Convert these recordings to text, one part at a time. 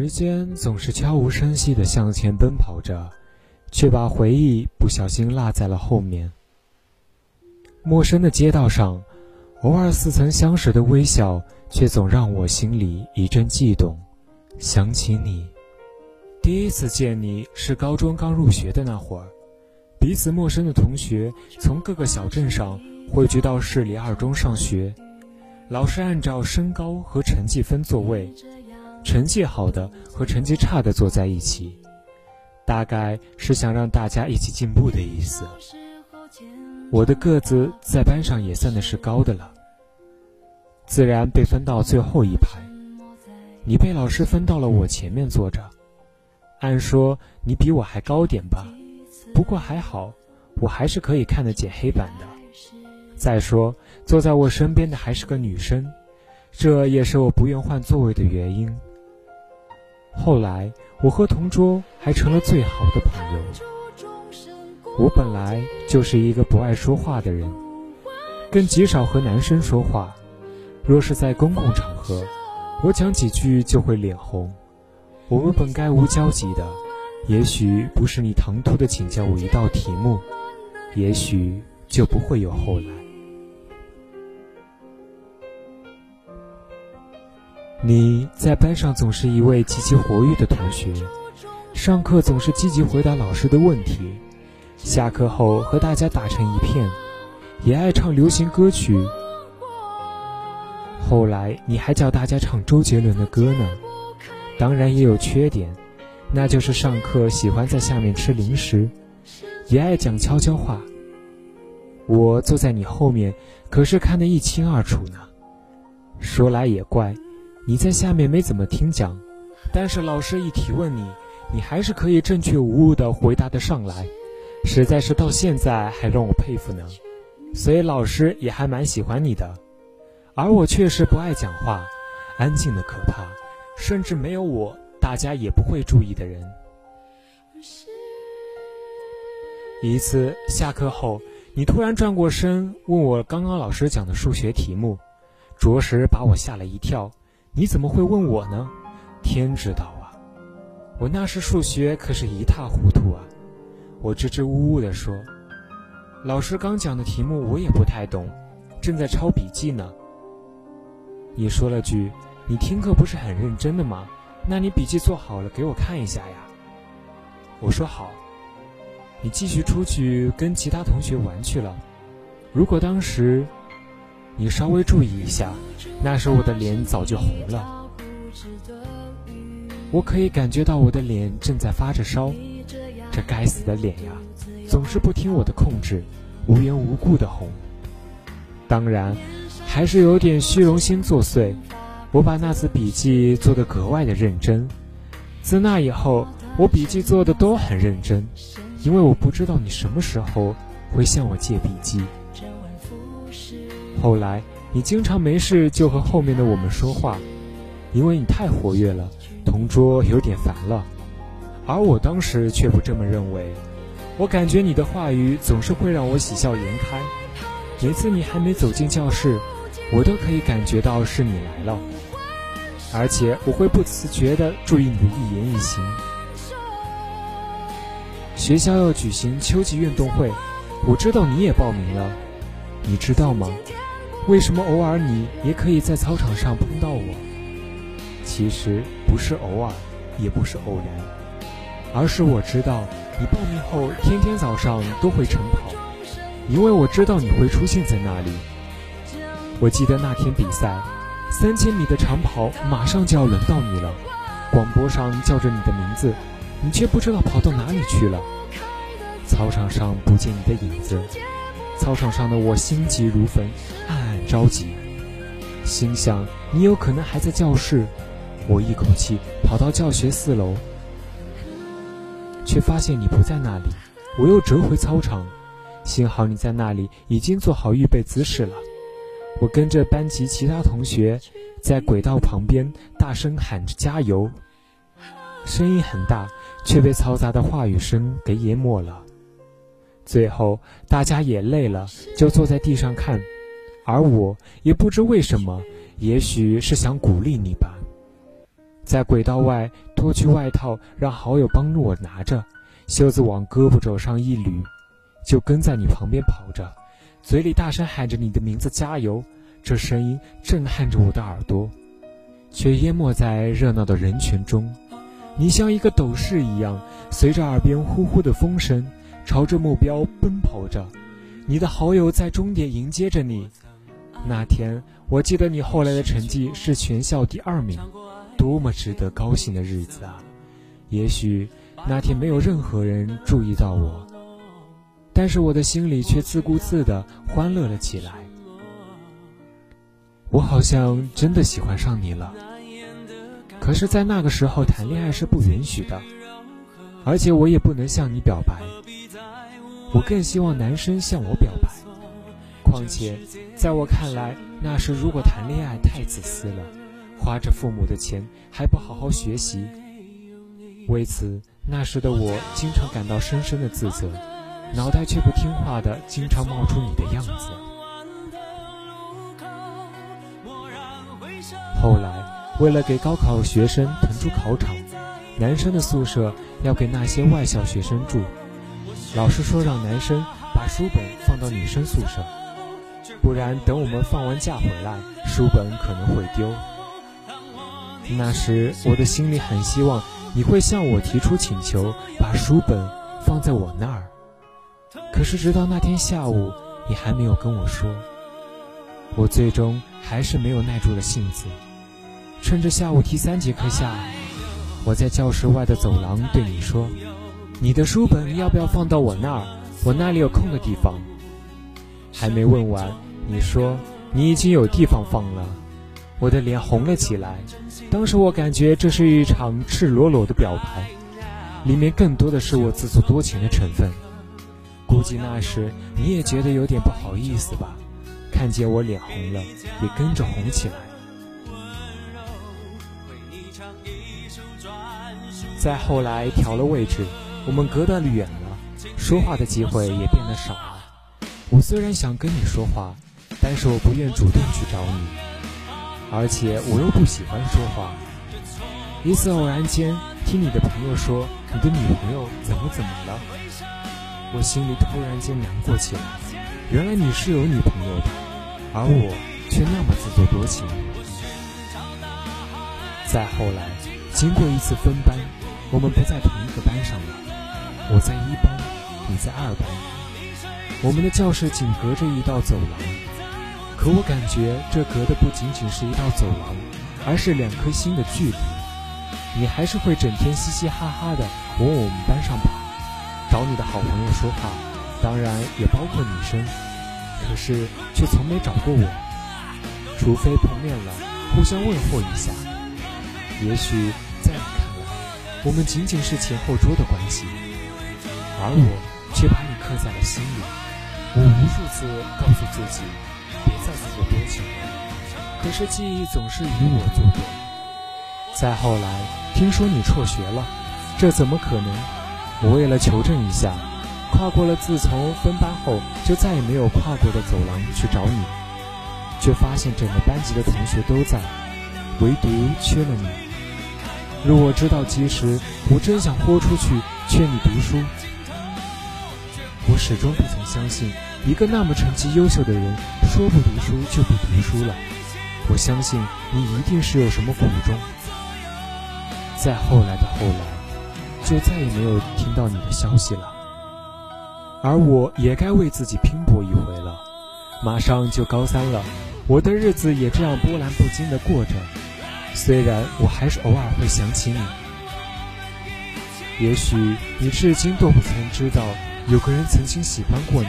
时间总是悄无声息地向前奔跑着，却把回忆不小心落在了后面。陌生的街道上，偶尔似曾相识的微笑，却总让我心里一阵悸动。想起你，第一次见你是高中刚入学的那会儿，彼此陌生的同学从各个小镇上汇聚到市里二中上学，老师按照身高和成绩分座位。成绩好的和成绩差的坐在一起，大概是想让大家一起进步的意思。我的个子在班上也算的是高的了，自然被分到最后一排。你被老师分到了我前面坐着，按说你比我还高点吧，不过还好，我还是可以看得见黑板的。再说，坐在我身边的还是个女生，这也是我不愿换座位的原因。后来，我和同桌还成了最好的朋友。我本来就是一个不爱说话的人，更极少和男生说话。若是在公共场合，我讲几句就会脸红。我们本该无交集的，也许不是你唐突的请教我一道题目，也许就不会有后来。你在班上总是一位积极活跃的同学，上课总是积极回答老师的问题，下课后和大家打成一片，也爱唱流行歌曲。后来你还叫大家唱周杰伦的歌呢。当然也有缺点，那就是上课喜欢在下面吃零食，也爱讲悄悄话。我坐在你后面，可是看得一清二楚呢。说来也怪。你在下面没怎么听讲，但是老师一提问你，你还是可以正确无误地回答得上来，实在是到现在还让我佩服呢。所以老师也还蛮喜欢你的，而我确实不爱讲话，安静的可怕，甚至没有我，大家也不会注意的人。一次下课后，你突然转过身问我刚刚老师讲的数学题目，着实把我吓了一跳。你怎么会问我呢？天知道啊！我那时数学可是一塌糊涂啊！我支支吾吾地说：“老师刚讲的题目我也不太懂，正在抄笔记呢。”你说了句：“你听课不是很认真的吗？那你笔记做好了给我看一下呀。”我说好。你继续出去跟其他同学玩去了。如果当时……你稍微注意一下，那时我的脸早就红了。我可以感觉到我的脸正在发着烧，这该死的脸呀，总是不听我的控制，无缘无故的红。当然，还是有点虚荣心作祟，我把那次笔记做得格外的认真。自那以后，我笔记做的都很认真，因为我不知道你什么时候会向我借笔记。后来，你经常没事就和后面的我们说话，因为你太活跃了，同桌有点烦了。而我当时却不这么认为，我感觉你的话语总是会让我喜笑颜开。每次你还没走进教室，我都可以感觉到是你来了，而且我会不自觉地注意你的一言一行。学校要举行秋季运动会，我知道你也报名了，你知道吗？为什么偶尔你也可以在操场上碰到我？其实不是偶尔，也不是偶然，而是我知道你报名后天天早上都会晨跑，因为我知道你会出现在那里。我记得那天比赛，三千米的长跑马上就要轮到你了，广播上叫着你的名字，你却不知道跑到哪里去了。操场上不见你的影子，操场上的我心急如焚。暗暗着急，心想你有可能还在教室，我一口气跑到教学四楼，却发现你不在那里。我又折回操场，幸好你在那里已经做好预备姿势了。我跟着班级其他同学在轨道旁边大声喊着加油，声音很大，却被嘈杂的话语声给淹没了。最后大家也累了，就坐在地上看。而我也不知为什么，也许是想鼓励你吧。在轨道外脱去外套，让好友帮助我拿着，袖子往胳膊肘上一捋，就跟在你旁边跑着，嘴里大声喊着你的名字，加油！这声音震撼着我的耳朵，却淹没在热闹的人群中。你像一个斗士一样，随着耳边呼呼的风声，朝着目标奔跑着。你的好友在终点迎接着你。那天，我记得你后来的成绩是全校第二名，多么值得高兴的日子啊！也许那天没有任何人注意到我，但是我的心里却自顾自地欢乐了起来。我好像真的喜欢上你了。可是，在那个时候谈恋爱是不允许的，而且我也不能向你表白。我更希望男生向我表白。况且，在我看来，那时如果谈恋爱太自私了，花着父母的钱还不好好学习。为此，那时的我经常感到深深的自责，脑袋却不听话的，经常冒出你的样子。后来。为了给高考学生腾出考场，男生的宿舍要给那些外校学生住。老师说让男生把书本放到女生宿舍，不然等我们放完假回来，书本可能会丢。那时我的心里很希望你会向我提出请求，把书本放在我那儿。可是直到那天下午，你还没有跟我说，我最终还是没有耐住了性子。趁着下午第三节课下，我在教室外的走廊对你说：“你的书本要不要放到我那儿？我那里有空的地方。”还没问完，你说你已经有地方放了。我的脸红了起来。当时我感觉这是一场赤裸裸的表白，里面更多的是我自作多情的成分。估计那时你也觉得有点不好意思吧？看见我脸红了，也跟着红起来。再后来调了位置，我们隔得远了，说话的机会也变得少了。我虽然想跟你说话，但是我不愿主动去找你，而且我又不喜欢说话。一次偶然间听你的朋友说你的女朋友怎么怎么了，我心里突然间难过起来。原来你是有女朋友的，而我却那么自作多情。再后来，经过一次分班。我们不在同一个班上了，我在一班，你在二班。我们的教室仅隔着一道走廊，可我感觉这隔的不仅仅是一道走廊，而是两颗心的距离。你还是会整天嘻嘻哈哈的往我们班上跑，找你的好朋友说话，当然也包括女生，可是却从没找过我，除非碰面了，互相问候一下。也许在你看来。我们仅仅是前后桌的关系，而我却把你刻在了心里。我无数次告诉自己，别再自作多情了，可是记忆总是与我作对。再后来听说你辍学了，这怎么可能？我为了求证一下，跨过了自从分班后就再也没有跨过的走廊去找你，却发现整个班级的同学都在，唯独缺了你。若我知道及时，我真想豁出去劝你读书。我始终不曾相信，一个那么成绩优秀的人，说不读书就不读书了。我相信你一定是有什么苦衷。再后来的后来，就再也没有听到你的消息了。而我也该为自己拼搏一回了。马上就高三了，我的日子也这样波澜不惊的过着。虽然我还是偶尔会想起你，也许你至今都不曾知道有个人曾经喜欢过你，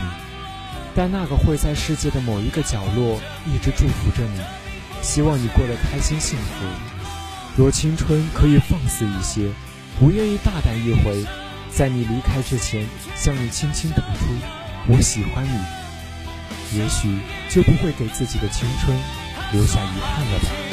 但那个会在世界的某一个角落一直祝福着你，希望你过得开心幸福。若青春可以放肆一些，不愿意大胆一回，在你离开之前向你轻轻吐出我喜欢你，也许就不会给自己的青春留下遗憾了吧。